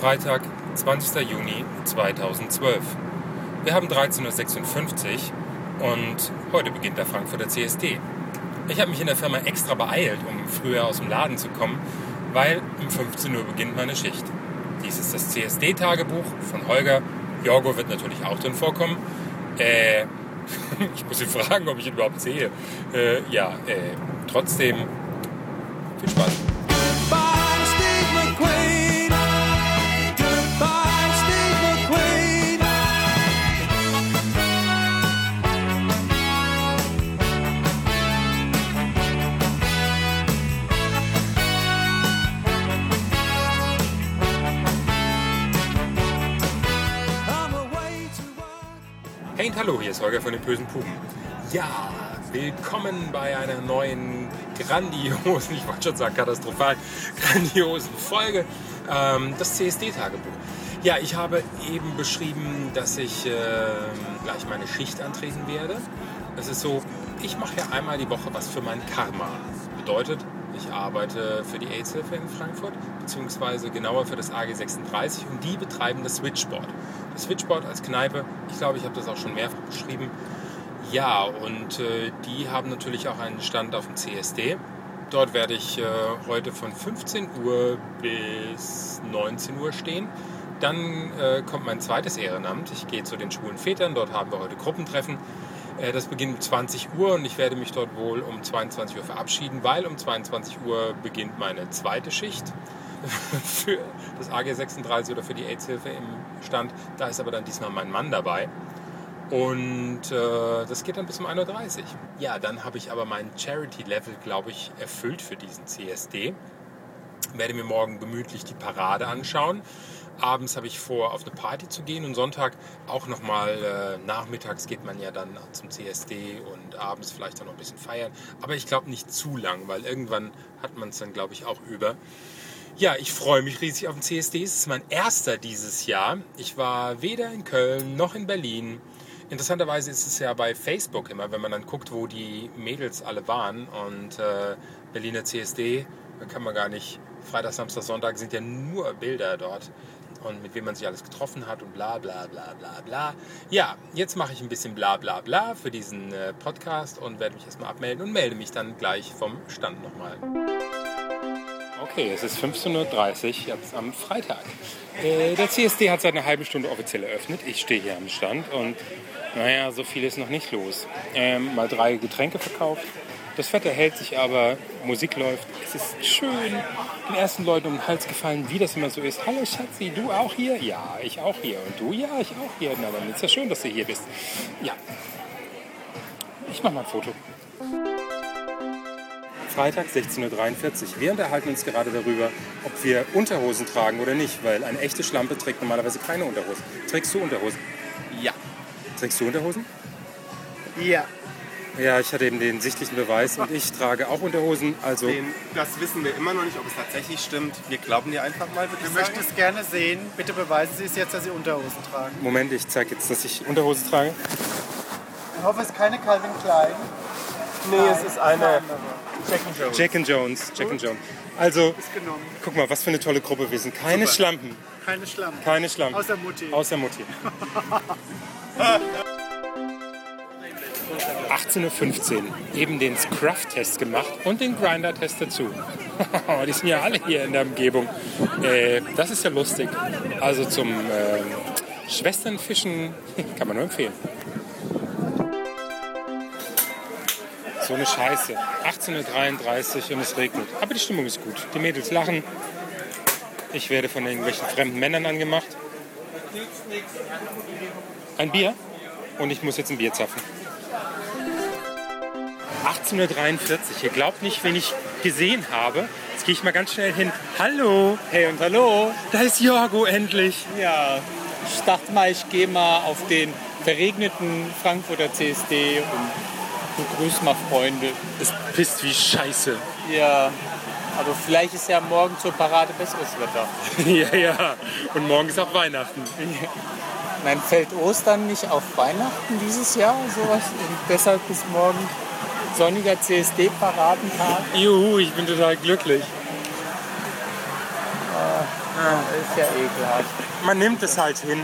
Freitag, 20. Juni 2012. Wir haben 13.56 Uhr und heute beginnt der Frankfurter CSD. Ich habe mich in der Firma extra beeilt, um früher aus dem Laden zu kommen, weil um 15 Uhr beginnt meine Schicht. Dies ist das CSD-Tagebuch von Holger. Jorgo wird natürlich auch drin vorkommen. Äh, ich muss ihn fragen, ob ich ihn überhaupt sehe. Äh, ja, äh, trotzdem viel Spaß. Hallo, hier ist Holger von den bösen Puben. Ja, willkommen bei einer neuen grandiosen, ich wollte schon sagen katastrophal, grandiosen Folge, ähm, das CSD-Tagebuch. Ja, ich habe eben beschrieben, dass ich ähm, gleich meine Schicht antreten werde. Es ist so, ich mache ja einmal die Woche was für mein Karma. Bedeutet, ich arbeite für die AIDS-Hilfe in Frankfurt, beziehungsweise genauer für das AG 36 und die betreiben das Switchboard. Das Switchboard als Kneipe, ich glaube, ich habe das auch schon mehrfach beschrieben. Ja, und äh, die haben natürlich auch einen Stand auf dem CSD. Dort werde ich äh, heute von 15 Uhr bis 19 Uhr stehen. Dann äh, kommt mein zweites Ehrenamt. Ich gehe zu den schwulen Vätern. Dort haben wir heute Gruppentreffen. Äh, Das beginnt um 20 Uhr und ich werde mich dort wohl um 22 Uhr verabschieden, weil um 22 Uhr beginnt meine zweite Schicht für das AG 36 oder für die AIDS-Hilfe im Stand. Da ist aber dann diesmal mein Mann dabei. Und äh, das geht dann bis um 1.30 Uhr. Ja, dann habe ich aber mein Charity-Level, glaube ich, erfüllt für diesen CSD. Werde mir morgen gemütlich die Parade anschauen. Abends habe ich vor, auf eine Party zu gehen und Sonntag auch nochmal äh, nachmittags geht man ja dann zum CSD und abends vielleicht auch noch ein bisschen feiern. Aber ich glaube nicht zu lang, weil irgendwann hat man es dann, glaube ich, auch über. Ja, ich freue mich riesig auf den CSD. Es ist mein erster dieses Jahr. Ich war weder in Köln noch in Berlin. Interessanterweise ist es ja bei Facebook immer, wenn man dann guckt, wo die Mädels alle waren und äh, Berliner CSD, da kann man gar nicht. Freitag, Samstag, Sonntag sind ja nur Bilder dort und mit wem man sich alles getroffen hat und bla bla bla bla bla. Ja, jetzt mache ich ein bisschen bla bla bla für diesen äh, Podcast und werde mich erstmal abmelden und melde mich dann gleich vom Stand nochmal. Okay, es ist 15.30 Uhr jetzt am Freitag. Äh, der CSD hat seit einer halben Stunde offiziell eröffnet. Ich stehe hier am Stand und naja, so viel ist noch nicht los. Ähm, mal drei Getränke verkauft. Das Wetter hält sich aber, Musik läuft. Es ist schön. Den ersten Leuten um den Hals gefallen, wie das immer so ist. Hallo Schatzi, du auch hier? Ja, ich auch hier. Und du? Ja, ich auch hier. Na, dann ist ja schön, dass du hier bist. Ja. Ich mache mal ein Foto. Freitag 16.43 Uhr. Wir unterhalten uns gerade darüber, ob wir Unterhosen tragen oder nicht, weil eine echte Schlampe trägt normalerweise keine Unterhosen. Trägst du Unterhosen? Ja. Trägst du Unterhosen? Ja. Ja, ich hatte eben den sichtlichen Beweis und ich trage auch Unterhosen. Also Den, das wissen wir immer noch nicht, ob es tatsächlich stimmt. Wir glauben dir einfach mal, Wir ich möchten es gerne sehen. Bitte beweisen Sie es jetzt, dass Sie Unterhosen tragen. Moment, ich zeige jetzt, dass ich Unterhose trage. Ich hoffe, es ist keine Calvin Klein. Nee, es ist eine. Jack and Jones. Jack and Jones, Jack and Jones. Also, Ist genommen. guck mal, was für eine tolle Gruppe wir sind. Keine Super. Schlampen, Keine Schlampen. keine Schlampen. Außer Mutti. Außer Mutti. 18.15 Uhr, eben den Scruff-Test gemacht und den Grinder-Test dazu. Die sind ja alle hier in der Umgebung. Äh, das ist ja lustig. Also zum äh, Schwesternfischen kann man nur empfehlen. So eine Scheiße. 18.33 Uhr und es regnet. Aber die Stimmung ist gut. Die Mädels lachen. Ich werde von irgendwelchen fremden Männern angemacht. Ein Bier? Und ich muss jetzt ein Bier zapfen. 18.43 Uhr. Ihr glaubt nicht, wen ich gesehen habe. Jetzt gehe ich mal ganz schnell hin. Hallo. Hey und hallo. Da ist Jorgo endlich. Ja, ich dachte mal, ich gehe mal auf den verregneten Frankfurter CSD und begrüße mal Freunde. Es pisst wie Scheiße. Ja, aber vielleicht ist ja morgen zur Parade besseres Wetter. ja, ja. Und morgen ist auch Weihnachten. Nein, fällt Ostern nicht auf Weihnachten dieses Jahr sowas? Und deshalb bis morgen sonniger CSD-Paradentag. Juhu, ich bin total glücklich. Das ist ja ekelhaft. Man nimmt es halt hin.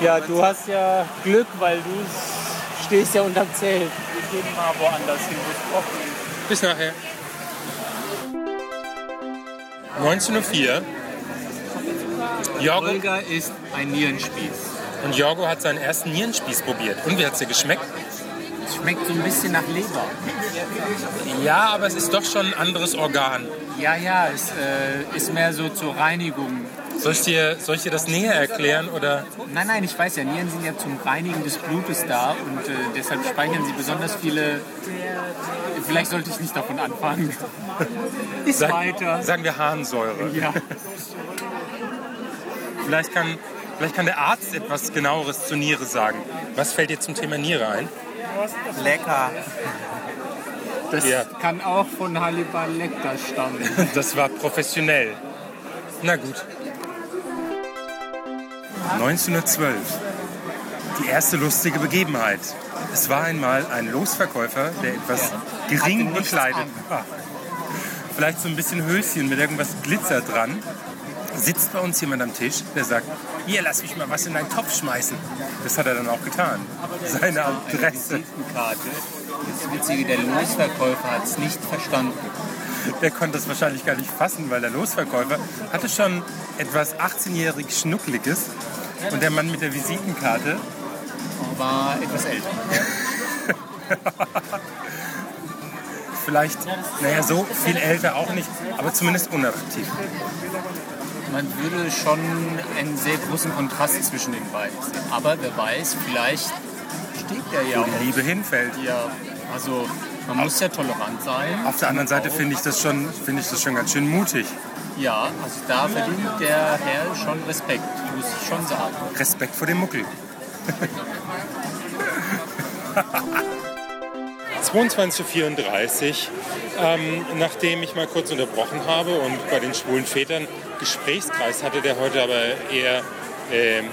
Ja, du hast ja Glück, weil du stehst ja unterm Zelt. Wir gehen mal woanders hin. Bis nachher. 19.04 Uhr. Jorgo, Olga ist ein Nierenspieß. und Jorgo hat seinen ersten Nierenspieß probiert. Und wie hat es dir geschmeckt? Es schmeckt so ein bisschen nach Leber. Ja, aber es ist doch schon ein anderes Organ. Ja, ja, es äh, ist mehr so zur Reinigung. Soll ich dir, soll ich dir das näher erklären? Oder? Nein, nein, ich weiß ja, Nieren sind ja zum Reinigen des Blutes da und äh, deshalb speichern sie besonders viele. Vielleicht sollte ich nicht davon anfangen. Ist Sag- weiter. Sagen wir Harnsäure. Ja. Vielleicht kann, vielleicht kann der Arzt etwas genaueres zur Niere sagen. Was fällt dir zum Thema Niere ein? Lecker. Das Ja. kann auch von Hannibal Lecter stammen. Das war professionell. Na gut. 1912. Die erste lustige Begebenheit. Es war einmal ein Losverkäufer, der etwas gering bekleidet war. Vielleicht so ein bisschen Höschen mit irgendwas Glitzer dran. Sitzt bei uns jemand am Tisch, der sagt, hier, lass mich mal was in deinen Topf schmeißen. Das hat er dann auch getan. Seine Adresse. Das Witzige, der Losverkäufer hat es nicht verstanden. Der konnte es wahrscheinlich gar nicht fassen, weil der Losverkäufer hatte schon etwas 18-jährig Schnuckliges. Und der Mann mit der Visitenkarte, War etwas älter. vielleicht, naja, so viel älter auch nicht, aber zumindest unattraktiv. Man würde schon einen sehr großen Kontrast zwischen den beiden sehen. Aber wer weiß, vielleicht steht der ja Wo die Liebe hinfällt. Ja, also man muss ja tolerant sein. Auf der anderen Seite finde ich, das schon- finde ich das schon ganz schön mutig. Ja, also da verdient der Herr schon Respekt, muss ich schon sagen. Respekt vor dem Muckel. 22.34 Uhr, ähm, nachdem ich mal kurz unterbrochen habe und bei den schwulen Vätern Gesprächskreis hatte, der heute aber eher ähm,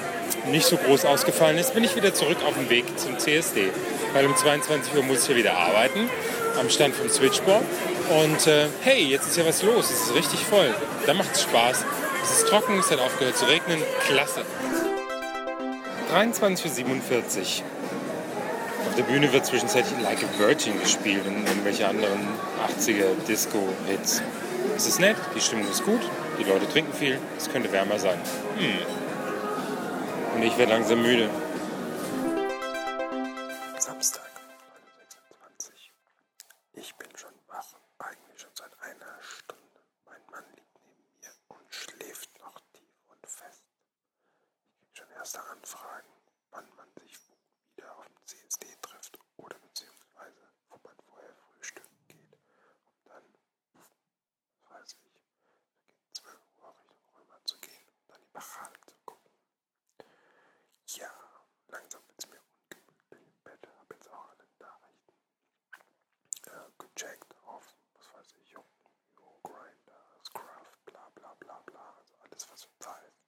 nicht so groß ausgefallen ist, bin ich wieder zurück auf dem Weg zum CSD. Weil um 22 Uhr muss ich ja wieder arbeiten am Stand vom Switchboard. Und äh, hey, jetzt ist ja was los, es ist richtig voll. Da macht es Spaß. Es ist trocken, es hat aufgehört zu regnen. Klasse. 23.47 Uhr. Auf der Bühne wird zwischenzeitlich Like a Virgin gespielt und irgendwelche anderen 80er Disco-Hits. Es ist nett, die Stimmung ist gut, die Leute trinken viel, es könnte wärmer sein. Hm. Und ich werde langsam müde. Samstag, 26. Ich bin schon wach, eigentlich schon seit einer Stunde. Mein Mann liegt neben mir und schläft noch tief und fest. Ich krieg schon erste Anfragen, wann man sich wieder auf dem CSD trifft oder beziehungsweise wo man vorher frühstücken geht. Und dann, weiß ich, gegen 12 Uhr Richtung Römer zu gehen und dann die Parade zu gucken. Ja, langsam wird es mir ungemütlich im Bett. Hab jetzt auch alle Nachrichten äh, gecheckt auf, was weiß ich, Jung, Grinder, Scruff, bla bla bla bla. Also alles, was uns da ist.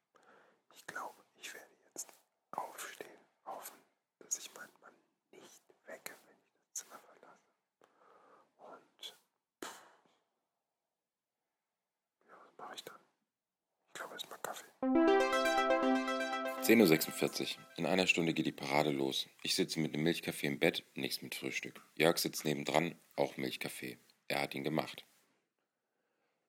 Ich glaube, ich werde jetzt aufstehen, hoffen, dass ich meinen Mann nicht wecke, wenn ich das Zimmer verlasse. Und pff, ja, was mache ich dann? Ich glaube, erstmal Kaffee. 10.46 Uhr. In einer Stunde geht die Parade los. Ich sitze mit einem Milchkaffee im Bett, nichts mit Frühstück. Jörg sitzt nebendran, auch Milchkaffee. Er hat ihn gemacht.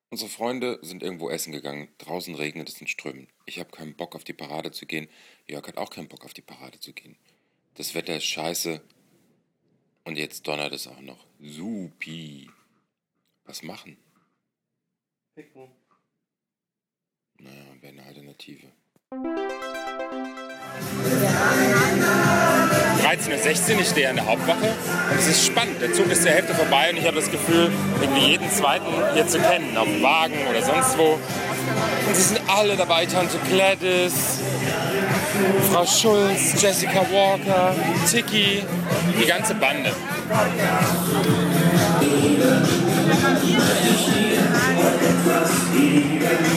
Unsere Freunde sind irgendwo essen gegangen. Draußen regnet es in Strömen. Ich habe keinen Bock auf die Parade zu gehen. Jörg hat auch keinen Bock auf die Parade zu gehen. Das Wetter ist scheiße. Und jetzt donnert es auch noch. Supi. Was machen? Naja, wäre eine Alternative. 13.16 Uhr, ich stehe an der Hauptwache und es ist spannend. Der Zug ist zur Hälfte vorbei und ich habe das Gefühl, irgendwie jeden zweiten hier zu kennen, auf dem Wagen oder sonst wo. Und sie sind alle dabei, Tante Gladys, Frau Schulz, Jessica Walker, Tiki, die ganze Bande.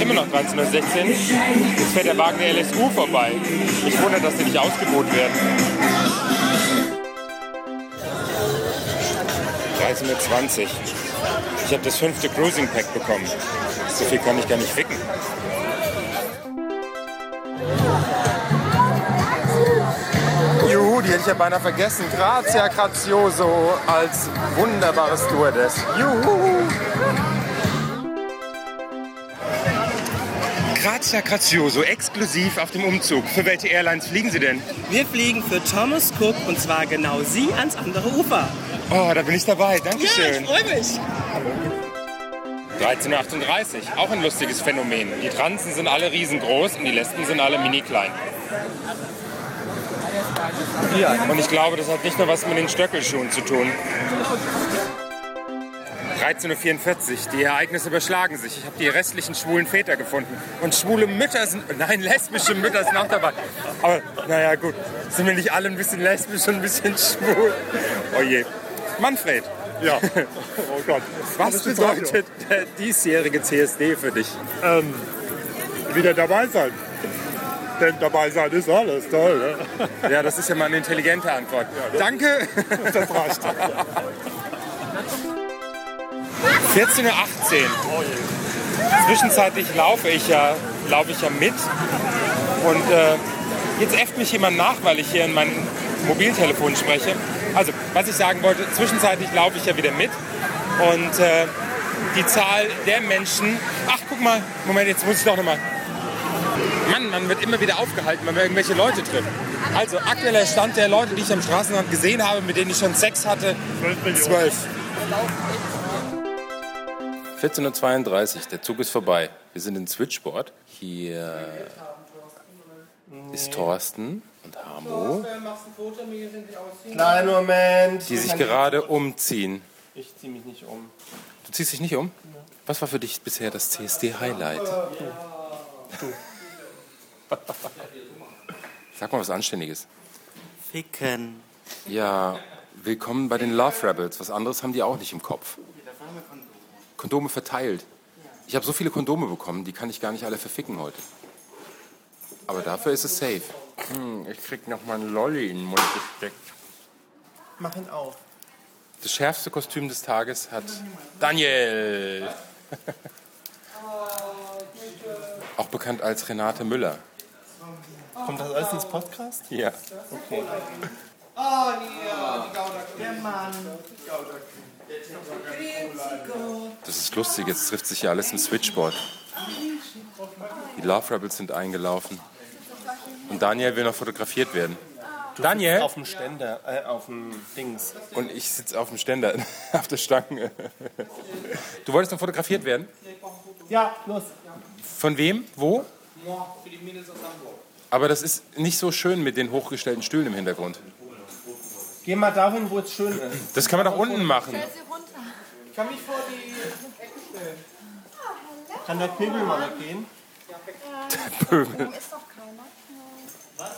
Immer noch 13.16 Uhr. Jetzt fährt der Wagen der LSU vorbei. Ich wundere, dass die nicht ausgebucht werden. 13.20 Uhr. Ich habe das fünfte Cruising Pack bekommen. So viel kann ich gar nicht ficken. Hätte ich ja beinahe vergessen. Grazia Grazioso als wunderbare Stewardess. Juhu! Grazia Grazioso, exklusiv auf dem Umzug. Für welche Airlines fliegen Sie denn? Wir fliegen für Thomas Cook und zwar genau Sie ans andere Ufer. Oh, da bin ich dabei. Ja, Dankeschön. ich freue mich. 13.38 Uhr, auch ein lustiges Phänomen. Die Transen sind alle riesengroß und die Lesben sind alle mini klein. Und ich glaube, das hat nicht nur was mit den Stöckelschuhen zu tun. 13.44 Uhr, die Ereignisse überschlagen sich. Ich habe die restlichen schwulen Väter gefunden. Und schwule Mütter sind, nein, lesbische Mütter sind auch dabei. Aber naja, gut, sind wir nicht alle ein bisschen lesbisch und ein bisschen schwul? Oh je. Manfred, Ja. Oh Gott. was bedeutet der diesjährige CSD für dich? Ähm, wieder dabei sein. Denn dabei sein ist alles toll. Ne? Ja, das ist ja mal eine intelligente Antwort. Danke. Das reicht. 14.18 Uhr. Zwischenzeitlich laufe ich ja, laufe ich ja mit. Und äh, jetzt äfft mich jemand nach, weil ich hier in mein Mobiltelefon spreche. Also, was ich sagen wollte, zwischenzeitlich laufe ich ja wieder mit. Und äh, die Zahl der Menschen. Ach, guck mal, Moment, jetzt muss ich doch nochmal. Mann, man wird immer wieder aufgehalten, wenn man irgendwelche Leute trifft. Also, aktueller Stand der Leute, die ich am Straßenrand gesehen habe, mit denen ich schon Sex hatte, 12. 14.32 Uhr, der Zug ist vorbei. Wir sind in Switchboard. Hier ist Thorsten und Hamo, Kleinen Moment. die sich gerade umziehen. Ich ziehe mich nicht um. Du ziehst dich nicht um? Was war für dich bisher das CSD-Highlight? Sag mal was Anständiges. Ficken. Ja, willkommen bei den Love Rebels. Was anderes haben die auch nicht im Kopf. Kondome verteilt. Ich habe so viele Kondome bekommen, die kann ich gar nicht alle verficken heute. Aber dafür ist es safe. Hm, ich krieg noch mal einen Lolli in den Mund gesteckt. Mach ihn auf. Das schärfste Kostüm des Tages hat Daniel. Auch bekannt als Renate Müller. Kommt das alles ins Podcast? Ja. Das ist lustig, jetzt trifft sich ja alles im Switchboard. Die Love Rebels sind eingelaufen. Und Daniel will noch fotografiert werden. Daniel? Auf dem Ständer, äh, auf dem Dings. Und ich sitze auf dem Ständer, auf der Stange. Du wolltest noch fotografiert werden? Ja, los. Von wem? Wo? Aber das ist nicht so schön mit den hochgestellten Stühlen im Hintergrund. Geh mal dahin, wo es schön ist. Das kann man doch unten machen. Ich kann mich vor die Ecke stellen. Kann der Knebel mal weggehen? Pöbel. Ist doch keiner.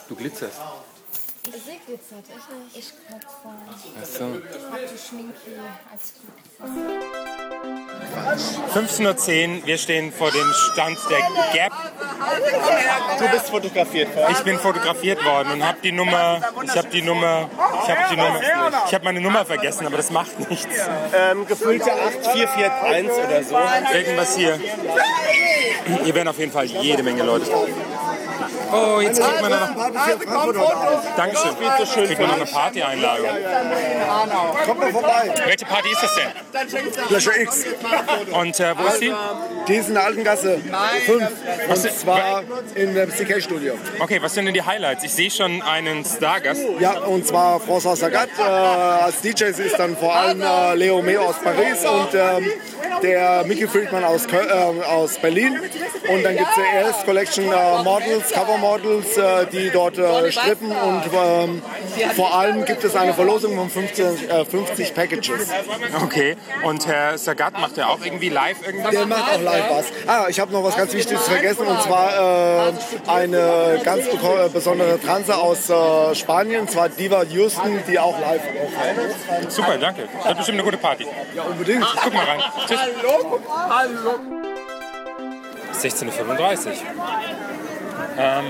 Du glitzerst. Ich sehe glitzert, ich nicht. Ich knopfe. Achso. Ich Schminke als Glitzer. 15.10 Uhr, wir stehen vor dem Stand der Gap. Du bist fotografiert worden. Ich bin fotografiert worden und habe die Nummer, ich habe die Nummer, ich habe die Nummer, ich habe meine Nummer vergessen, aber das macht nichts. Ähm, gefüllte 8441 oder so. Irgendwas hier. Hier werden auf jeden Fall jede Menge Leute. Oh, jetzt kriegt man noch. Dankeschön. Kriegt man noch eine Party-Einladung. Kommt mal vorbei. Welche Party ist das denn? Flasche X. Und äh, wo ist die? Die ist in der Altengasse 5. Was- Und zwar in dem CK-Studio. Okay, was sind denn die Highlights? Ich sehe schon einen Stargast. Ja, und zwar François Sagat. Äh, als DJs ist dann vor allem äh, Leo Meo aus Paris und ähm, der Mickey Friedman aus, Köl äh, aus Berlin. Und dann gibt es die ES Collection äh, Models, Cover Models, äh, die dort äh, strippen. Und ähm, vor allem gibt es eine Verlosung von 50, äh, 50 Packages. Okay. Und Herr Sagat macht ja auch irgendwie live irgendwas? Der macht auch live was. Ah, ich habe noch was ganz Wichtiges vergessen und zwar äh, eine ganz äh, besondere Transe aus äh, Spanien, und zwar Diva Houston, die auch live auftritt. Super, danke. Das wird bestimmt eine gute Party. Ja, unbedingt. Guck mal rein. Tschüss. 16.35 Uhr. Ähm,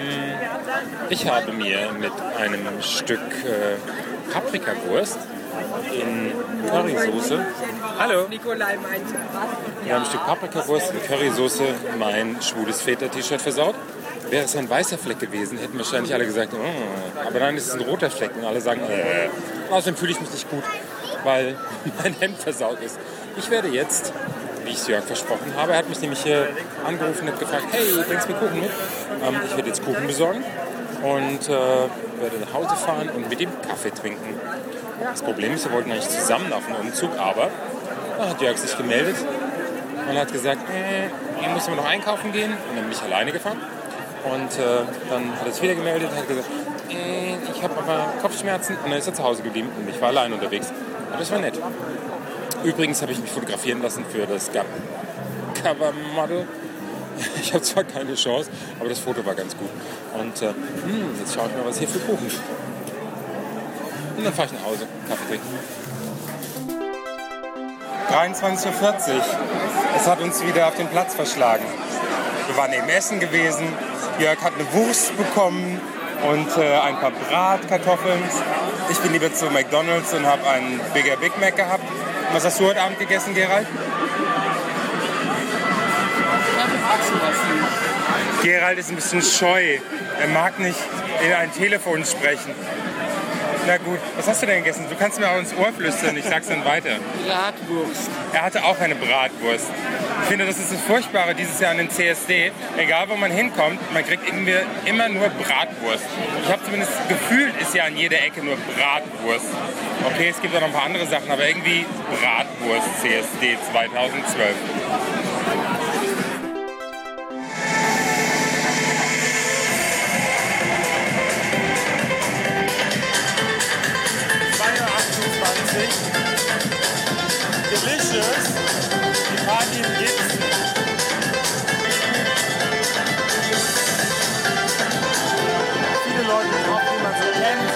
ich habe mir mit einem Stück äh, Paprikawurst in Currysoße. Hallo. Nikolai meinte. Wir haben ein Stück Paprikawurst in Currysoße mein schwules Väter-T-Shirt versaut. Wäre es ein weißer Fleck gewesen, hätten wahrscheinlich alle gesagt, oh, aber ist es ein roter Fleck und alle sagen, äh. Außerdem fühle ich mich nicht gut, weil mein Hemd versaut ist. Ich werde jetzt, wie ich es Jörg versprochen habe, er hat mich nämlich hier angerufen und gefragt, hey, bringst mir Kuchen mit? Ähm, ich werde jetzt Kuchen besorgen und äh, werde nach Hause fahren und mit ihm Kaffee trinken. Das Problem ist, wir wollten eigentlich zusammen auf den Umzug, aber dann hat Jörg sich gemeldet und hat gesagt, äh, ich muss immer noch einkaufen gehen und dann bin ich alleine gefahren. Und äh, dann hat er sich wieder gemeldet und hat gesagt, äh, ich habe aber Kopfschmerzen und dann ist er zu Hause geblieben und ich war allein unterwegs. Aber das war nett. Übrigens habe ich mich fotografieren lassen für das Cover Model. Ich habe zwar keine Chance, aber das Foto war ganz gut. Und äh, hm, jetzt schaue ich mal, was hier für Kuchen gibt. Und dann fahre ich nach Hause, Kaffee trinken. 23.40 Uhr. Es hat uns wieder auf den Platz verschlagen. Wir waren eben essen gewesen. Jörg hat eine Wurst bekommen und äh, ein paar Bratkartoffeln. Ich bin lieber zu McDonalds und habe einen Bigger Big Mac gehabt. Was hast du heute Abend gegessen, Gerald? Gerald ist ein bisschen scheu. Er mag nicht in ein Telefon sprechen. Na gut, was hast du denn gegessen? Du kannst mir auch ins Ohr flüstern, ich sag's dann weiter. Bratwurst. Er hatte auch eine Bratwurst. Ich finde, das ist das Furchtbare dieses Jahr an den CSD. Egal, wo man hinkommt, man kriegt irgendwie immer nur Bratwurst. Ich habe zumindest gefühlt, ist ja an jeder Ecke nur Bratwurst. Okay, es gibt auch noch ein paar andere Sachen, aber irgendwie Bratwurst CSD 2012. Delicious. Die Party im Gips. Viele Leute drauf, die man so kennt.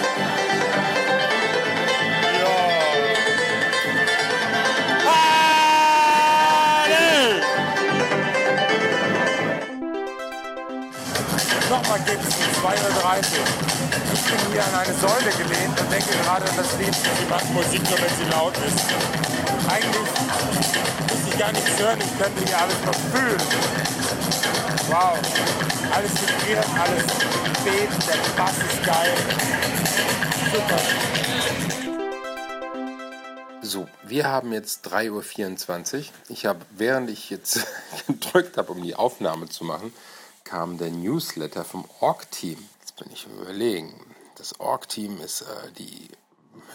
Nochmal Gips, 2.30 Uhr. Ich bin hier an eine Säule gelehnt und denke gerade an das Lied. Sie macht Musik nur, wenn sie laut ist. Eigentlich muss ich gar nichts hören, ich könnte hier alles noch fühlen. Wow, alles vibriert, alles bebt, der Bass ist geil. Super. So, wir haben jetzt 3.24 Uhr. Ich habe, während ich jetzt gedrückt habe, um die Aufnahme zu machen, kam der Newsletter vom Org-Team. Bin ich überlegen. Das Org-Team ist, äh, die,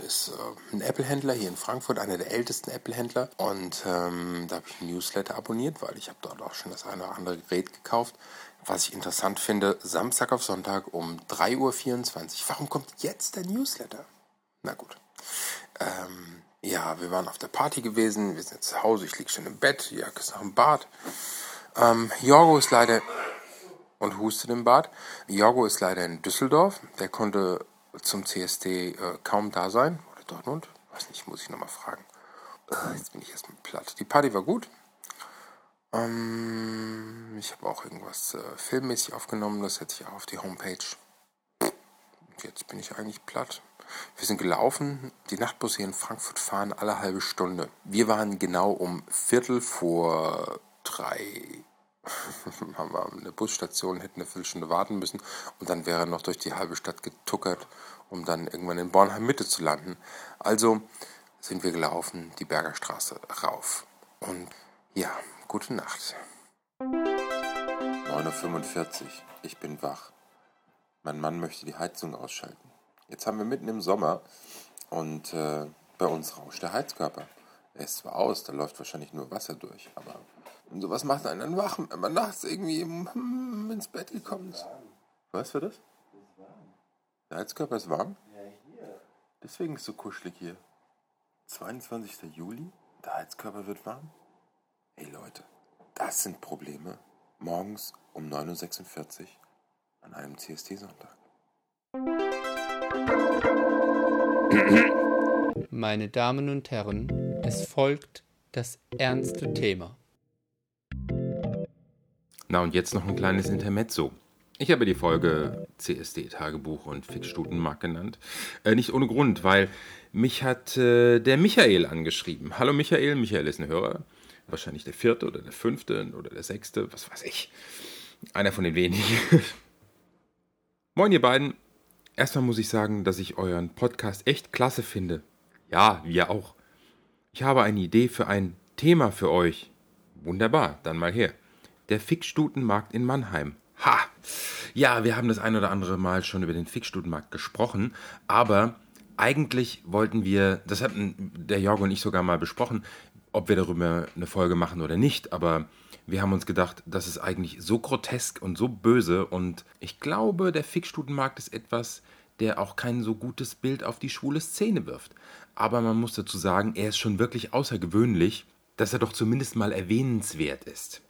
ist äh, ein Apple-Händler hier in Frankfurt, einer der ältesten Apple-Händler. Und ähm, da habe ich einen Newsletter abonniert, weil ich habe dort auch schon das eine oder andere Gerät gekauft. Was ich interessant finde, Samstag auf Sonntag um 3.24 Uhr. Warum kommt jetzt der Newsletter? Na gut. Ähm, ja, wir waren auf der Party gewesen, wir sind jetzt zu Hause, ich liege schon im Bett, Jörg ist noch im Bad. Ähm, Jorgo ist leider und hustet im Bad. Jorgo ist leider in Düsseldorf, der konnte zum CSD äh, kaum da sein. Oder Dortmund? Weiß nicht, muss ich nochmal fragen. Äh, jetzt bin ich erstmal platt. Die Party war gut. Ähm, ich habe auch irgendwas äh, filmmäßig aufgenommen, das hätte ich auch auf die Homepage. Jetzt bin ich eigentlich platt. Wir sind gelaufen. Die Nachtbusse hier in Frankfurt fahren alle halbe Stunde. Wir waren genau um Viertel vor drei. haben wir eine Busstation, hätten eine Viertelstunde warten müssen und dann wäre noch durch die halbe Stadt getuckert, um dann irgendwann in Bornheim Mitte zu landen. Also sind wir gelaufen, die Bergerstraße rauf. Und ja, gute Nacht. 9.45 Uhr. Ich bin wach. Mein Mann möchte die Heizung ausschalten. Jetzt haben wir mitten im Sommer und äh, bei uns rauscht der Heizkörper. Er ist zwar aus, da läuft wahrscheinlich nur Wasser durch, aber und sowas macht einen dann wach, wenn man nachts irgendwie hm, ins Bett gekommen ist. Was war das? Der Heizkörper ist warm? Deswegen ist es so kuschelig hier. 22. Juli, der Heizkörper wird warm. Ey Leute, das sind Probleme. Morgens um 9.46 Uhr an einem CST-Sonntag. Meine Damen und Herren, es folgt das ernste Thema. Na und jetzt noch ein kleines Intermezzo. Ich habe die Folge CSD-Tagebuch und Fixstutenmark genannt. Äh, nicht ohne Grund, weil mich hat äh, der Michael angeschrieben. Hallo Michael, Michael ist ein Hörer. Wahrscheinlich der vierte oder der fünfte oder der sechste, was weiß ich. Einer von den wenigen. Moin ihr beiden. Erstmal muss ich sagen, dass ich euren Podcast echt klasse finde. Ja, wir auch. Ich habe eine Idee für ein Thema für euch. Wunderbar, dann mal her. Der Fickstutenmarkt in Mannheim. Ha! Ja, wir haben das ein oder andere Mal schon über den Fickstutenmarkt gesprochen, aber eigentlich wollten wir, das hatten der Jorgo und ich sogar mal besprochen, ob wir darüber eine Folge machen oder nicht, aber wir haben uns gedacht, das ist eigentlich so grotesk und so böse und ich glaube, der Fickstutenmarkt ist etwas, der auch kein so gutes Bild auf die schwule Szene wirft. Aber man muss dazu sagen, er ist schon wirklich außergewöhnlich, dass er doch zumindest mal erwähnenswert ist.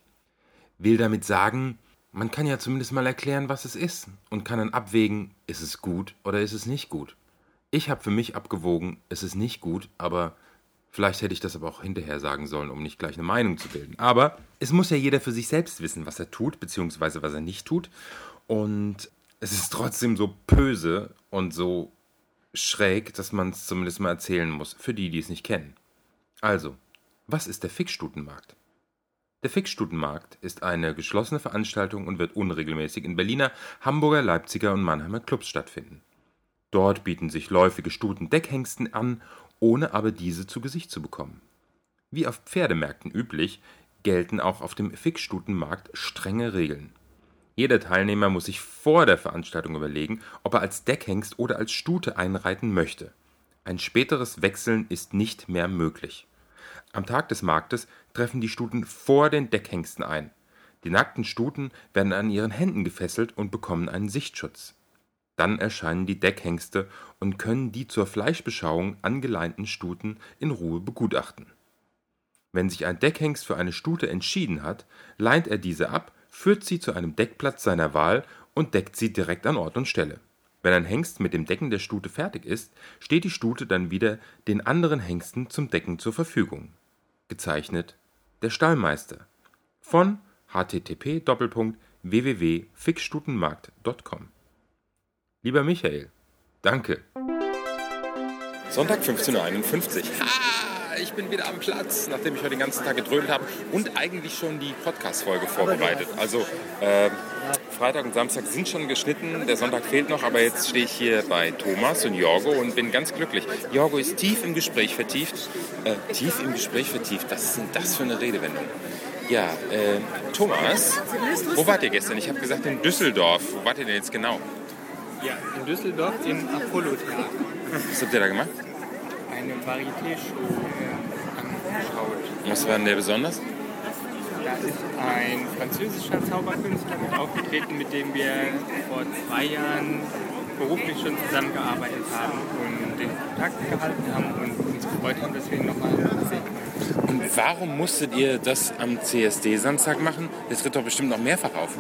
Will damit sagen, man kann ja zumindest mal erklären, was es ist und kann dann abwägen, ist es gut oder ist es nicht gut. Ich habe für mich abgewogen, es ist nicht gut, aber vielleicht hätte ich das aber auch hinterher sagen sollen, um nicht gleich eine Meinung zu bilden. Aber es muss ja jeder für sich selbst wissen, was er tut, beziehungsweise was er nicht tut. Und es ist trotzdem so böse und so schräg, dass man es zumindest mal erzählen muss, für die, die es nicht kennen. Also, was ist der Fickstutenmarkt? Der Fickstutenmarkt ist eine geschlossene Veranstaltung und wird unregelmäßig in Berliner, Hamburger, Leipziger und Mannheimer Clubs stattfinden. Dort bieten sich läufige Stuten Deckhengsten an, ohne aber diese zu Gesicht zu bekommen. Wie auf Pferdemärkten üblich, gelten auch auf dem Fickstutenmarkt strenge Regeln. Jeder Teilnehmer muss sich vor der Veranstaltung überlegen, ob er als Deckhengst oder als Stute einreiten möchte. Ein späteres Wechseln ist nicht mehr möglich. Am Tag des Marktes treffen die Stuten vor den Deckhengsten ein. Die nackten Stuten werden an ihren Händen gefesselt und bekommen einen Sichtschutz. Dann erscheinen die Deckhengste und können die zur Fleischbeschauung angeleinten Stuten in Ruhe begutachten. Wenn sich ein Deckhengst für eine Stute entschieden hat, leint er diese ab, führt sie zu einem Deckplatz seiner Wahl und deckt sie direkt an Ort und Stelle. Wenn ein Hengst mit dem Decken der Stute fertig ist, steht die Stute dann wieder den anderen Hengsten zum Decken zur Verfügung. Gezeichnet der Stallmeister von http www.fixstutenmarkt.com Lieber Michael, danke. Sonntag 15.51 Uhr. Ich bin wieder am Platz, nachdem ich heute den ganzen Tag gedröhnt habe und eigentlich schon die Podcast-Folge vorbereitet. Also äh, Freitag und Samstag sind schon geschnitten, der Sonntag fehlt noch, aber jetzt stehe ich hier bei Thomas und Jorgo und bin ganz glücklich. Jorgo ist tief im Gespräch vertieft. Äh, tief im Gespräch vertieft, was ist denn das für eine Redewendung? Ja, äh, Thomas, wo wart ihr gestern? Ich habe gesagt in Düsseldorf. Wo wart ihr denn jetzt genau? Ja, in Düsseldorf im Apollo-Theater. Was habt ihr da gemacht? Eine Varieté-Show äh, angeschaut. Was war denn der besonders? Da ist ein französischer Zauberkünstler mit aufgetreten, mit dem wir vor zwei Jahren beruflich schon zusammengearbeitet haben und den Kontakt gehalten haben und uns gefreut haben, dass wir ihn nochmal sehen. Und warum musstet ihr das am CSD-Samstag machen? Das tritt doch bestimmt noch mehrfach auf.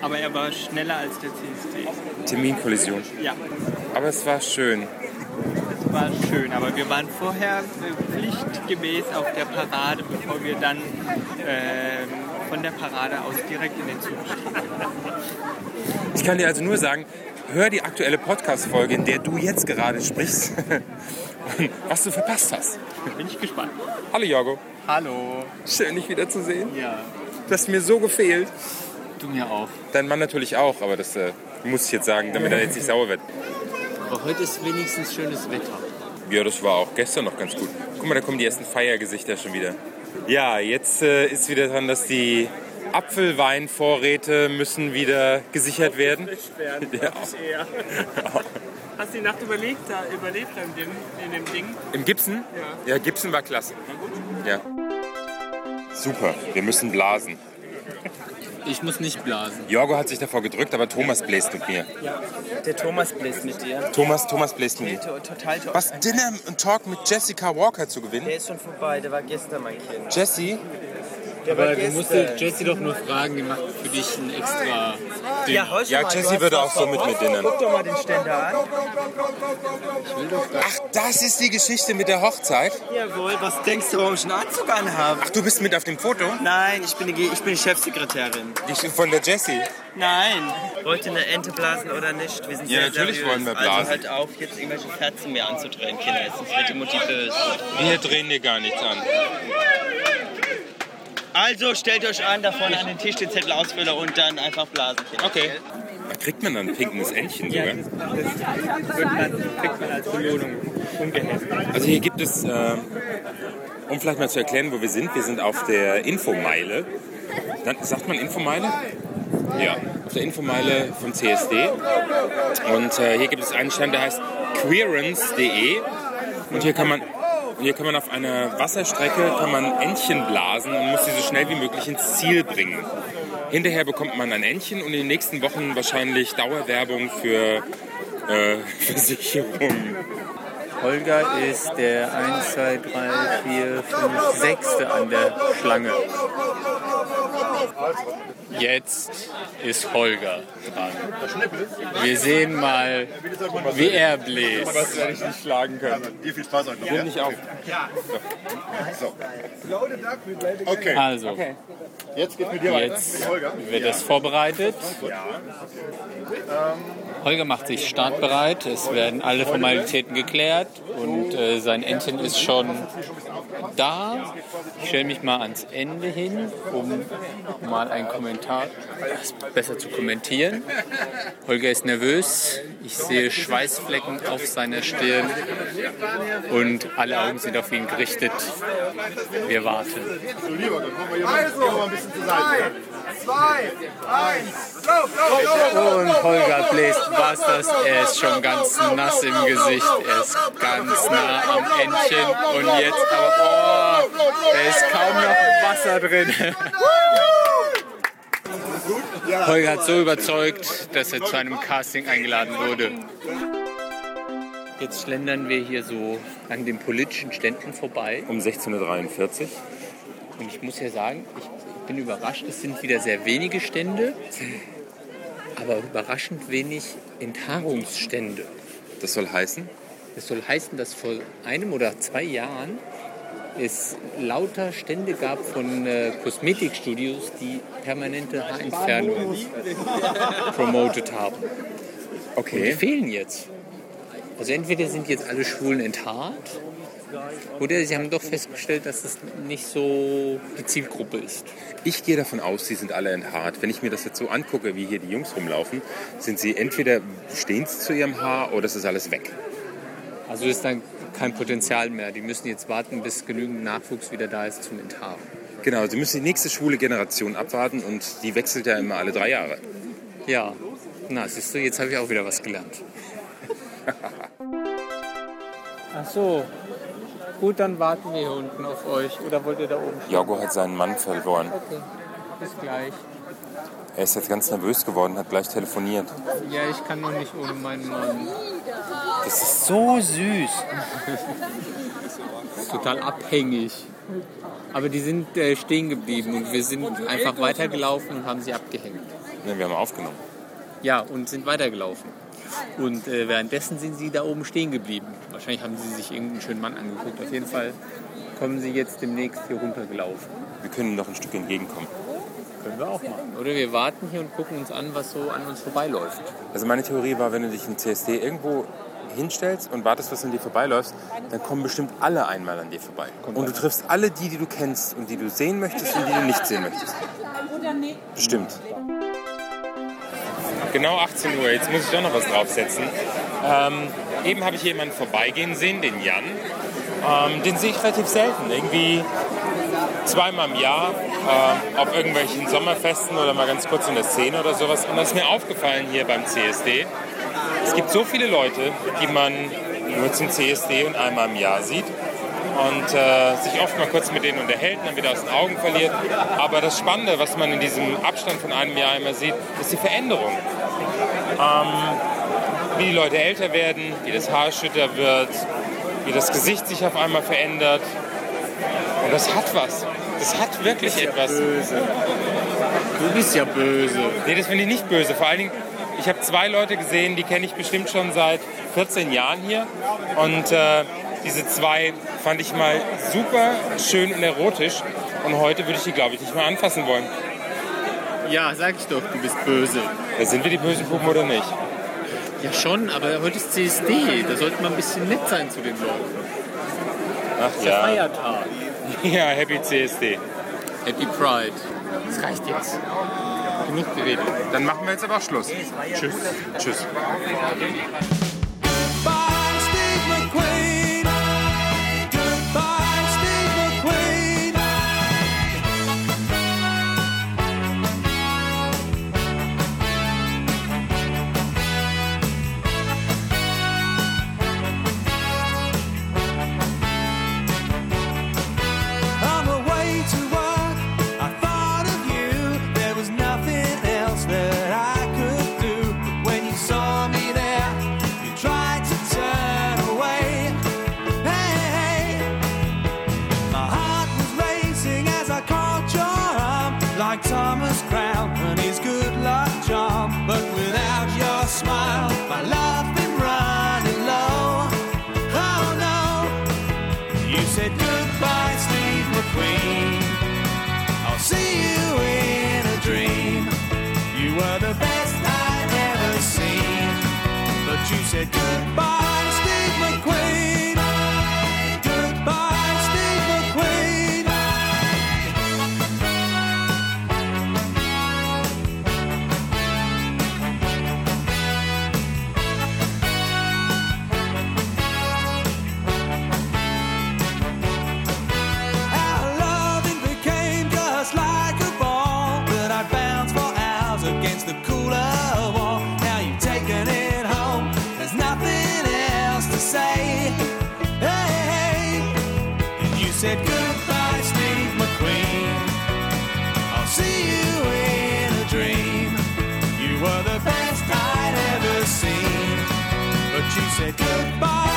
Aber er war schneller als der CSD. Terminkollision. Ja, Aber es war schön. War schön, aber wir waren vorher äh, pflichtgemäß auf der Parade, bevor wir dann ähm, von der Parade aus direkt in den Zug stiegen. Ich kann dir also nur sagen, hör die aktuelle Podcast-Folge, in der du jetzt gerade sprichst, was du verpasst hast. Bin ich gespannt. Hallo Jorgo. Hallo. Schön, dich wiederzusehen. Ja, Du hast mir so gefehlt. du mir auch. Dein Mann natürlich auch, aber das äh, muss ich jetzt sagen, damit er jetzt nicht sauer wird. Aber heute ist wenigstens schönes Wetter. Ja, das war auch gestern noch ganz gut. Guck mal, da kommen die ersten Feiergesichter schon wieder. Ja, jetzt äh, ist wieder dran, dass die Apfelweinvorräte müssen wieder gesichert werden. Ja. eher. Hast du die Nacht überlegt, da, überlebt in dem, in dem Ding? Im Gibson? Ja. Ja, Gibson war klasse. Ja. Super, wir müssen blasen. Ich muss nicht blasen. Jorgo hat sich davor gedrückt, aber Thomas bläst mit mir. Der Thomas bläst mit dir. Thomas, Thomas bläst mit mir. To- Total. Was, Dinner und Talk mit Jessica Walker zu gewinnen? Der ist schon vorbei, der war gestern, mein Kind. Jessie? Aber du musst Jessie doch nur fragen, die macht für dich ein extra Ding. Ja, Ja, hast würde auch so mit mir dinnern. Guck doch mal den Ständer an. Ach, das ist die Geschichte mit der Hochzeit? Jawohl, was denkst du, warum ich einen Anzug anhabe? Ach, du bist mit auf dem Foto? Nein, ich bin die, ich bin die Chefsekretärin. Die von der Jessie. Nein. Wollt ihr eine Ente blasen oder nicht? Wir sind Ja, sehr natürlich seriös. wollen wir blasen. Also halt auf, jetzt irgendwelche Kerzen mehr anzudrehen, Kinder. Sonst wird die böse. Wir drehen dir gar nichts an. Also stellt euch an, da vorne an den Tisch den Zettel ausfüllen und dann einfach blasen. Okay. Kriegt man dann ein pinkendes Entchen Ja, sogar? das, das wird man, kriegt man als Belohnung umgehängt. Also hier gibt es, äh, um vielleicht mal zu erklären, wo wir sind, wir sind auf der Infomeile. Dann, sagt man Infomeile? Ja, auf der Infomeile vom CSD. Und äh, hier gibt es einen Stand, der heißt queerance.de. Und hier kann man hier kann man auf einer Wasserstrecke kann man Entchen blasen und muss sie so schnell wie möglich ins Ziel bringen. Hinterher bekommt man ein Entchen und in den nächsten Wochen wahrscheinlich Dauerwerbung für äh, Versicherungen. Holger ist der 1, 2, 3, 4, 5, 6. an der Schlange. Jetzt ist Holger dran. Wir sehen mal, wie er bläst. Das werde ich nicht schlagen können. Dir viel Spaß heute. Nimm nicht auf. So. Okay. Also, Jetzt geht's mit dir weiter. jetzt wird es vorbereitet. Holger macht sich startbereit. Es werden alle Formalitäten geklärt und äh, sein Entchen ist schon da. Ich stelle mich mal ans Ende hin, um mal einen Kommentar besser zu kommentieren. Holger ist nervös. Ich sehe Schweißflecken auf seiner Stirn und alle Augen sind auf ihn gerichtet. Wir warten. So, lieber, dann kommen wir hier mal, gehen wir mal ein bisschen zur Seite. Und Holger bläst was das. Er ist schon ganz nass im Gesicht. Er ist ganz nah am Entchen. Und jetzt aber, oh, da ist kaum noch Wasser drin. Holger hat so überzeugt, dass er zu einem Casting eingeladen wurde. Jetzt schlendern wir hier so an den politischen Ständen vorbei. Um 16.43 Uhr. Und ich muss ja sagen, ich bin überrascht, es sind wieder sehr wenige Stände, aber überraschend wenig Enthaarungsstände. Das soll heißen? Das soll heißen, dass vor einem oder zwei Jahren es lauter Stände gab von äh, Kosmetikstudios, die permanente Haarentfernung promotet haben. Und die Okay. fehlen jetzt. Also entweder sind jetzt alle Schwulen enthaart oder sie haben doch festgestellt, dass es nicht so die Zielgruppe ist. Ich gehe davon aus, sie sind alle enthaart. Wenn ich mir das jetzt so angucke, wie hier die Jungs rumlaufen, sind sie entweder stehen zu ihrem Haar oder es ist alles weg. Also ist dann kein Potenzial mehr. Die müssen jetzt warten, bis genügend Nachwuchs wieder da ist zum Enthaaren. Genau, sie müssen die nächste schwule Generation abwarten und die wechselt ja immer alle drei Jahre. Ja, na siehst du, jetzt habe ich auch wieder was gelernt. Ach so, gut, dann warten wir hier unten auf euch. Oder wollt ihr da oben? Jorgo hat seinen Mann verloren. Okay, bis gleich. Er ist jetzt ganz nervös geworden, hat gleich telefoniert. Ja, ich kann noch nicht ohne meinen Mann. Das ist so süß. Total abhängig. Aber die sind äh, stehen geblieben und wir sind einfach weitergelaufen und haben sie abgehängt. Ne, wir haben aufgenommen. Ja, und sind weitergelaufen. Und äh, währenddessen sind sie da oben stehen geblieben. Wahrscheinlich haben sie sich irgendeinen schönen Mann angeguckt. Auf jeden Fall kommen sie jetzt demnächst hier runtergelaufen. Wir können noch ein Stück entgegenkommen. Können wir auch machen. Oder wir warten hier und gucken uns an, was so an uns vorbeiläuft. Also meine Theorie war, wenn du dich im CSD irgendwo hinstellst und wartest, was an dir vorbeiläuft, dann kommen bestimmt alle einmal an dir vorbei. und du triffst alle die, die du kennst und die du sehen möchtest und die du nicht sehen möchtest. Bestimmt. Genau 18 Uhr, jetzt muss ich doch noch was draufsetzen. Ähm, eben habe ich jemanden vorbeigehen sehen, den Jan. Ähm, den sehe ich relativ selten. Irgendwie zweimal im Jahr ähm, auf irgendwelchen Sommerfesten oder mal ganz kurz in der Szene oder sowas. Und das ist mir aufgefallen hier beim CSD. Es gibt so viele Leute, die man nur zum CSD und einmal im Jahr sieht und äh, sich oft mal kurz mit denen unterhält und dann wieder aus den Augen verliert. Aber das Spannende, was man in diesem Abstand von einem Jahr immer sieht, ist die Veränderung. Ähm, wie die Leute älter werden, wie das Haar schütter wird, wie das Gesicht sich auf einmal verändert. Und das hat was. Das hat wirklich etwas. Du bist ja böse. Nee, das finde ich nicht böse. Vor allen Dingen, ich habe zwei Leute gesehen, die kenne ich bestimmt schon seit 14 Jahren hier. Und äh, diese zwei fand ich mal super schön und erotisch. Und heute würde ich die, glaube ich, nicht mehr anfassen wollen. Ja, sag ich doch, du bist böse. Da sind wir die bösen Puppen oder nicht? Ja schon, aber heute ist CSD. Da sollte man ein bisschen nett sein zu den Leuten. Ach Das ist ja Feiertag. Ja, Happy CSD. Happy Pride. Das reicht jetzt. Genug geredet. Dann machen wir jetzt aber Schluss. Tschüss. Tschüss. Said goodbye, said goodbye, Steve McQueen. I'll see you in a dream. You were the best I'd ever seen. But you said goodbye,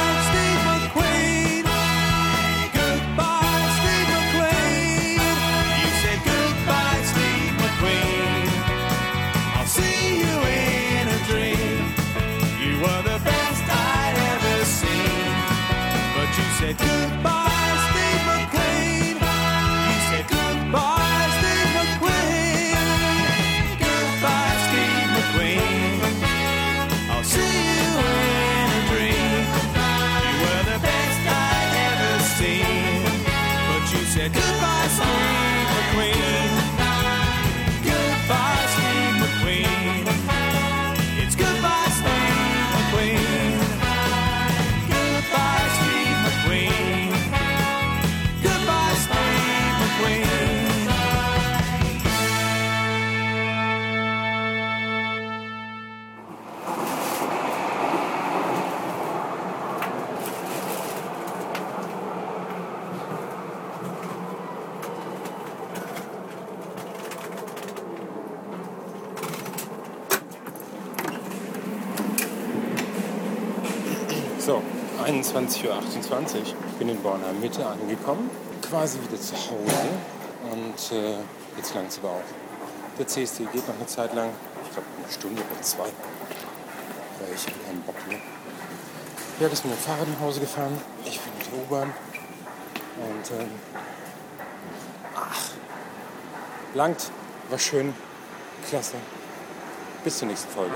21.28 Uhr. Bin in Bornheim Mitte angekommen. Quasi wieder zu Hause. Und äh, jetzt langt es aber auch. Der CSD geht noch eine Zeit lang. Ich glaube eine Stunde oder zwei. Weil ich habe keinen Bock mehr. Ja, ist mit dem Fahrrad nach Hause gefahren. Ich bin mit der U-Bahn. Und ähm, ach, langt. War schön. Klasse. Bis zur nächsten Folge.